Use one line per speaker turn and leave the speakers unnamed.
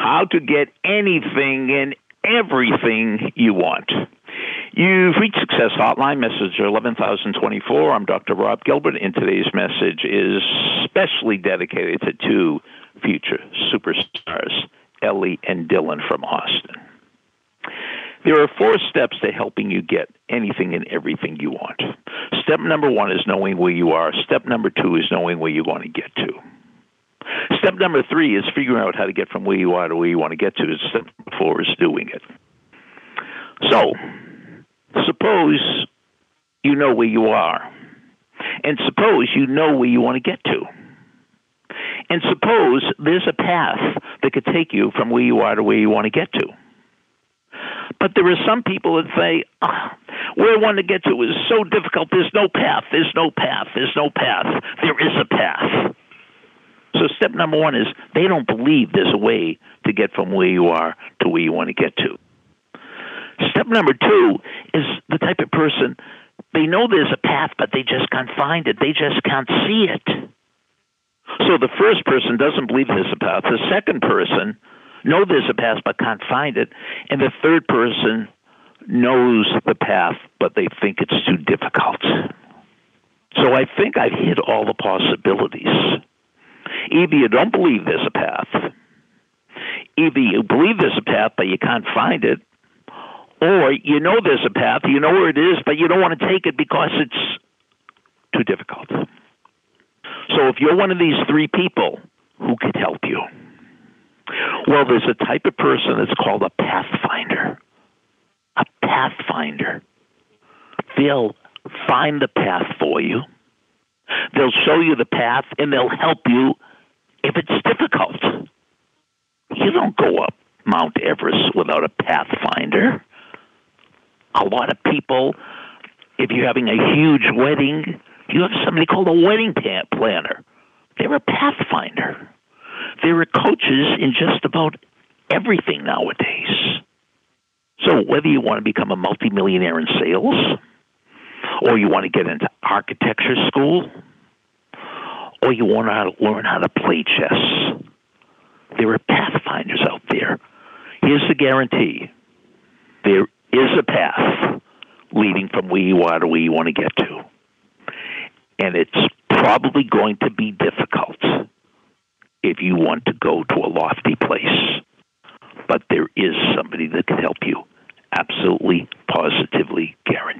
how to get anything and everything you want. You've reached Success Hotline, message 11024. I'm Dr. Rob Gilbert, and today's message is specially dedicated to two future superstars, Ellie and Dylan from Austin. There are four steps to helping you get anything and everything you want. Step number one is knowing where you are. Step number two is knowing where you want to get to. Step number three is figuring out how to get from where you are to where you want to get to. Step four is doing it. So, suppose you know where you are, and suppose you know where you want to get to. And suppose there's a path that could take you from where you are to where you want to get to. But there are some people that say, oh, where I want to get to is so difficult. There's no path. There's no path. There's no path. There is a path. So step number one is they don't believe there's a way to get from where you are to where you want to get to. Step number two is the type of person they know there's a path, but they just can't find it. They just can't see it. So the first person doesn't believe there's a path. The second person know there's a path but can't find it. And the third person knows the path but they think it's too difficult. So I think I've hit all the possibilities. Either you don't believe there's a path, either you believe there's a path but you can't find it, or you know there's a path, you know where it is, but you don't want to take it because it's too difficult. So if you're one of these three people, who could help you? Well, there's a type of person that's called a pathfinder. A pathfinder. They'll find the path for you. They'll show you the path and they'll help you if it's difficult. You don't go up Mount Everest without a pathfinder. A lot of people, if you're having a huge wedding, you have somebody called a wedding planner. They're a pathfinder. There are coaches in just about everything nowadays. So whether you want to become a multimillionaire in sales, or you want to get into architecture school, or you want to learn how to play chess, there are pathfinders out there. Here's the guarantee there is a path leading from where you are to where you want to get to. And it's probably going to be difficult if you want to go to a lofty place. But there is somebody that can help you. Absolutely, positively guaranteed.